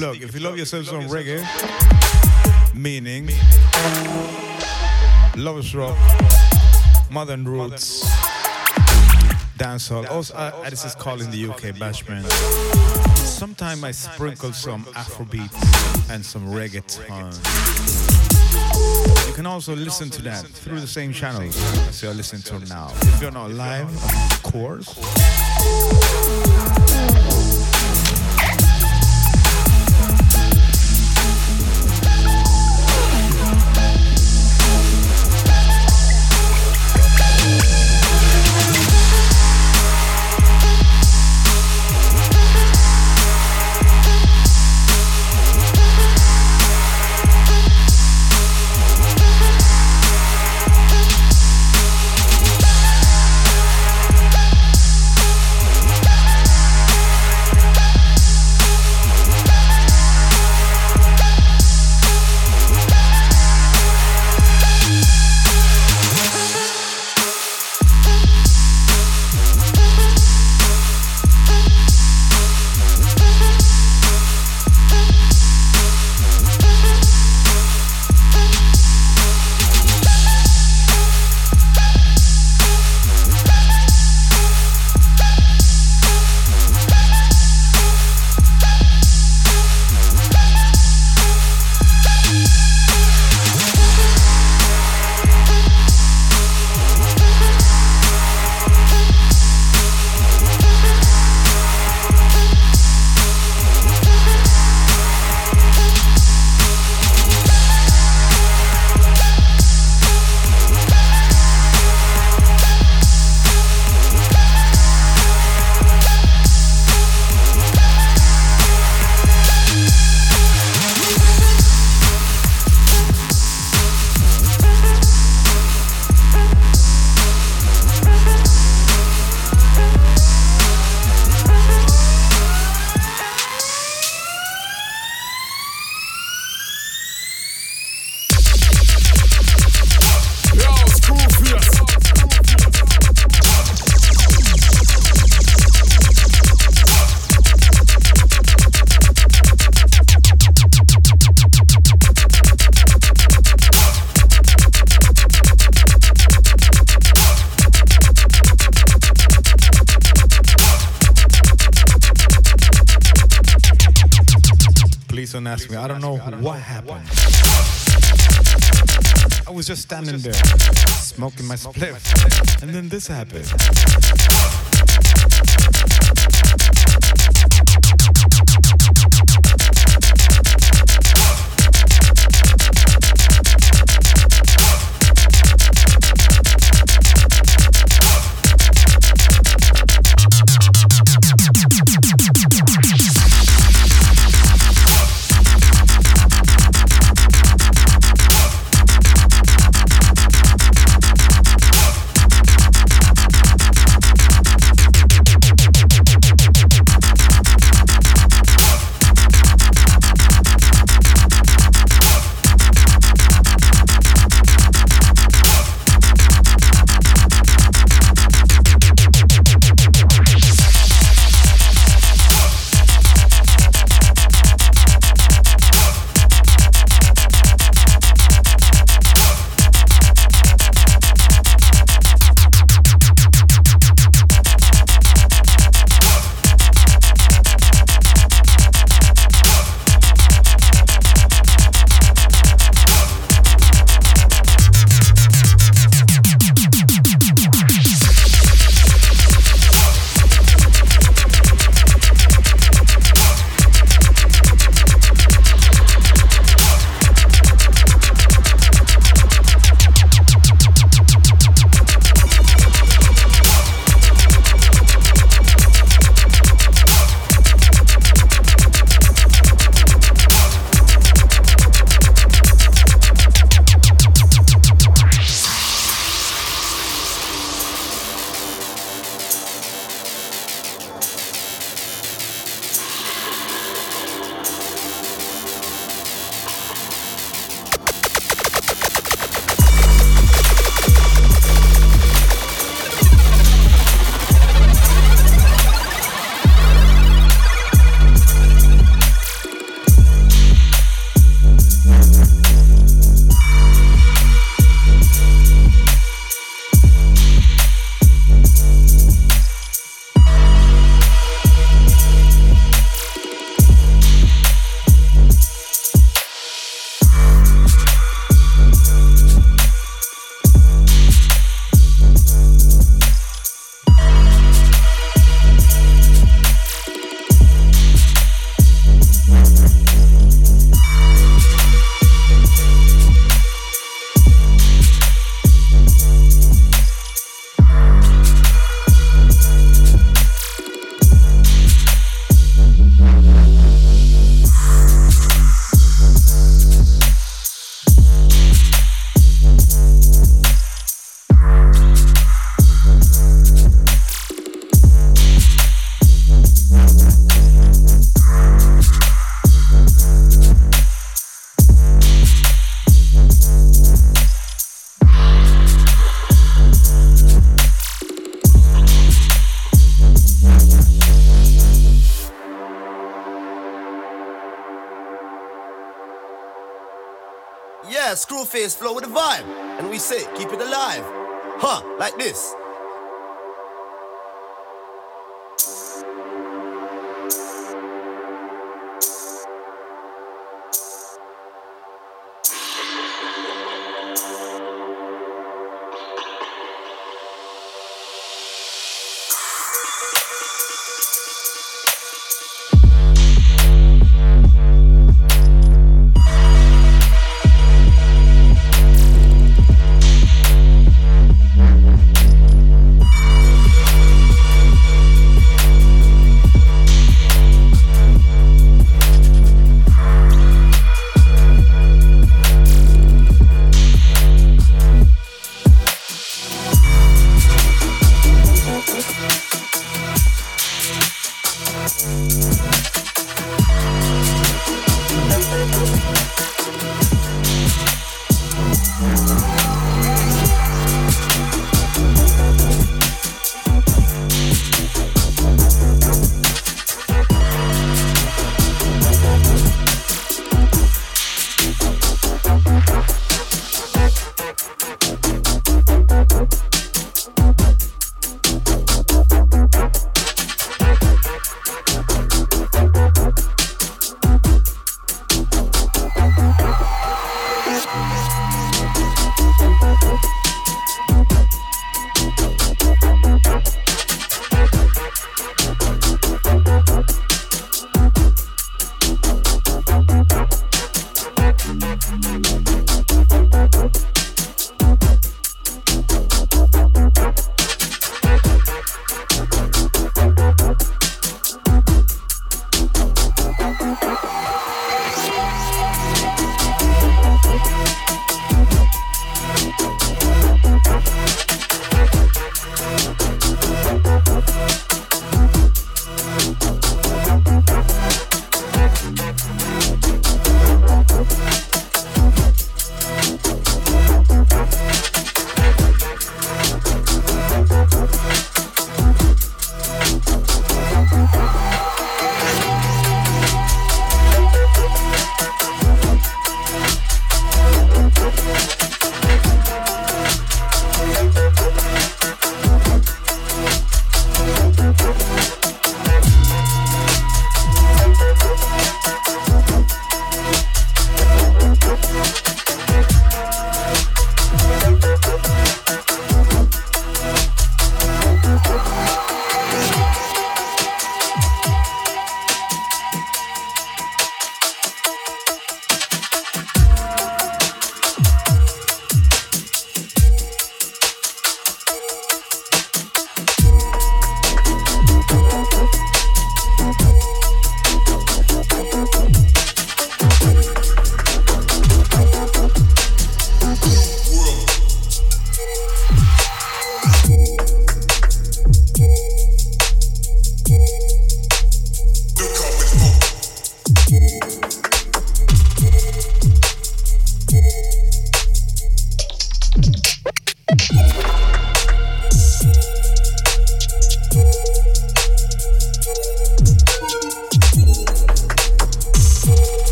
Plug. If you love yourself some reggae, meaning lovers rock, modern roots, dancehall. Also, uh, this is called in the UK bashment. Sometimes I sprinkle some Afrobeat and some reggaeton. You can also listen to that through the same channels as you're listening to now. If you're not live, of course. Don't know what happened. I was just standing there, smoking my spliff, and then this happened.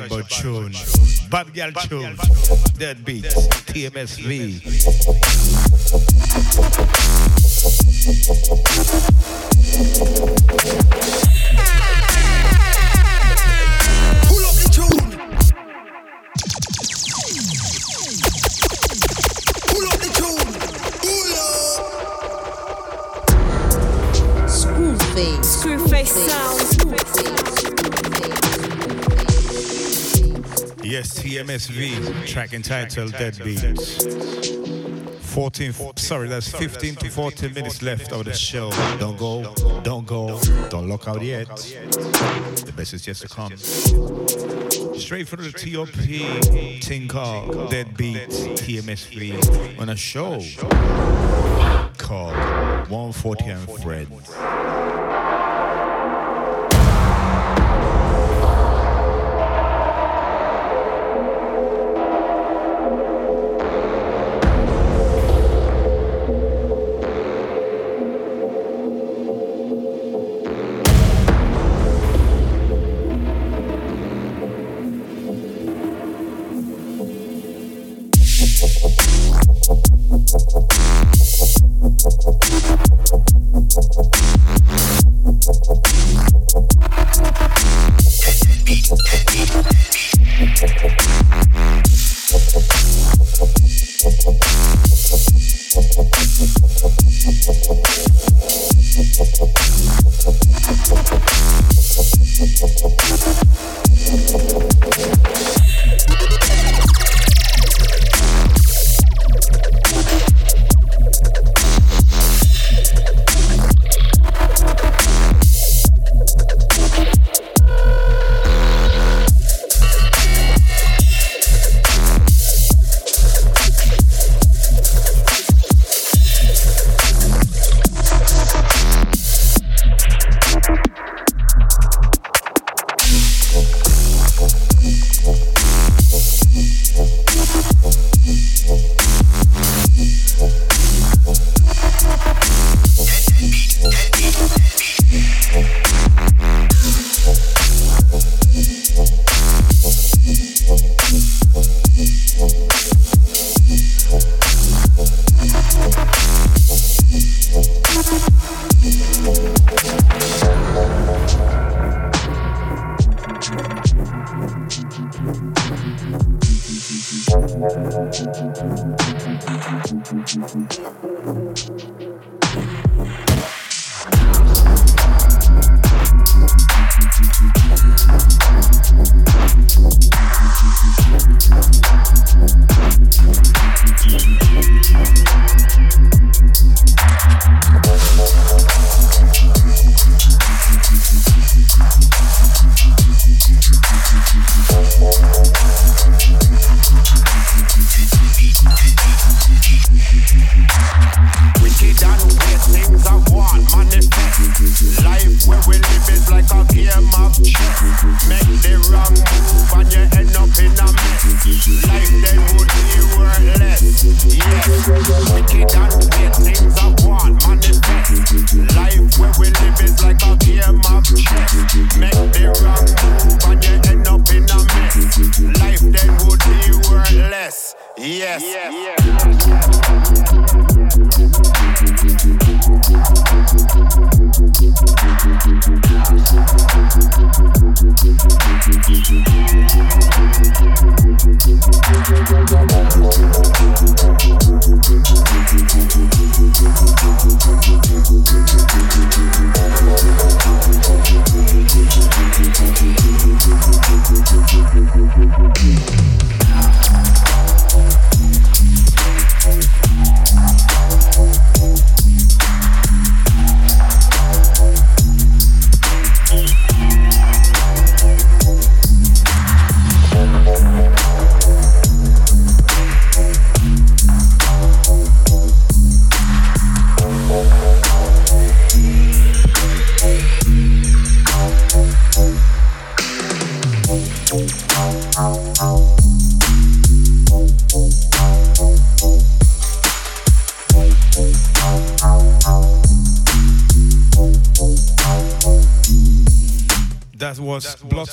Bad boy tune. Bad girl tune. Dead beat. TMSV. TMSV. Track entitled Dead Beats. 14, sorry, that's 15 to 14 minutes left of the show. Don't go, don't go, don't lock out yet. The best is yet to come. Straight from the TOP, Tinker, Dead Beats, TMSV, on a show called 140 and Friends.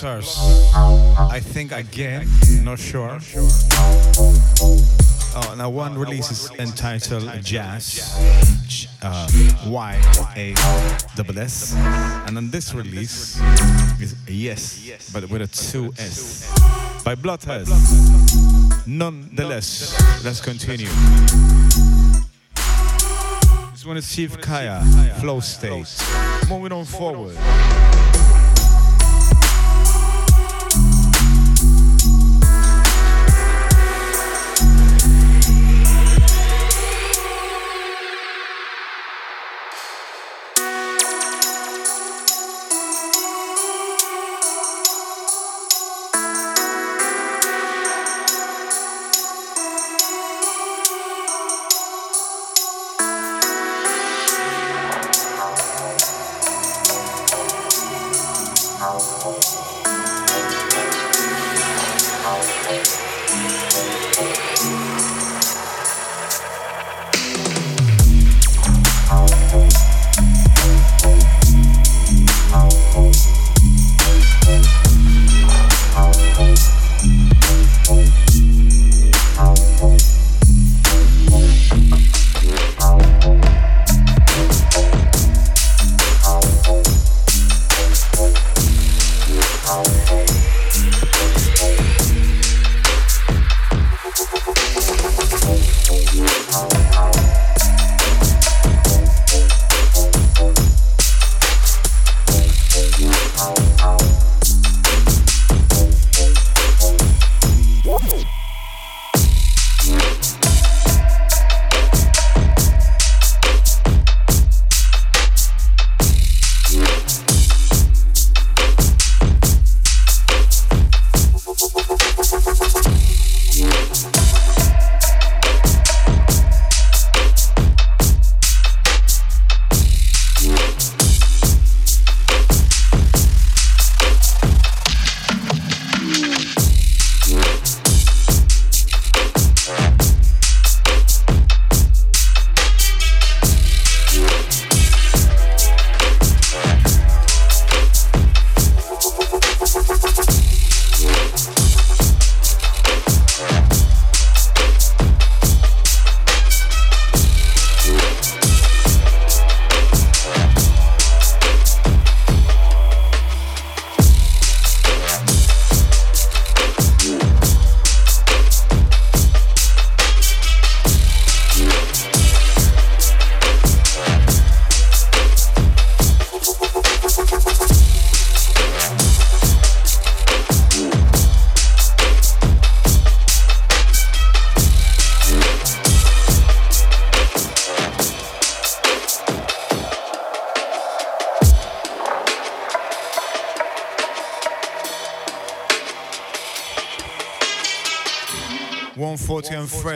Blotters. I think again, not sure. Oh, now one release is entitled Jazz, uh, Y A double S, and then this release is Yes, but with a two S by Blotters. Nonetheless, let's continue. This one is Chief Kaya, Flow State. Moving on forward.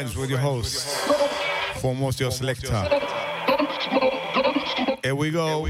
Friends with your host, foremost your selector. Here we go.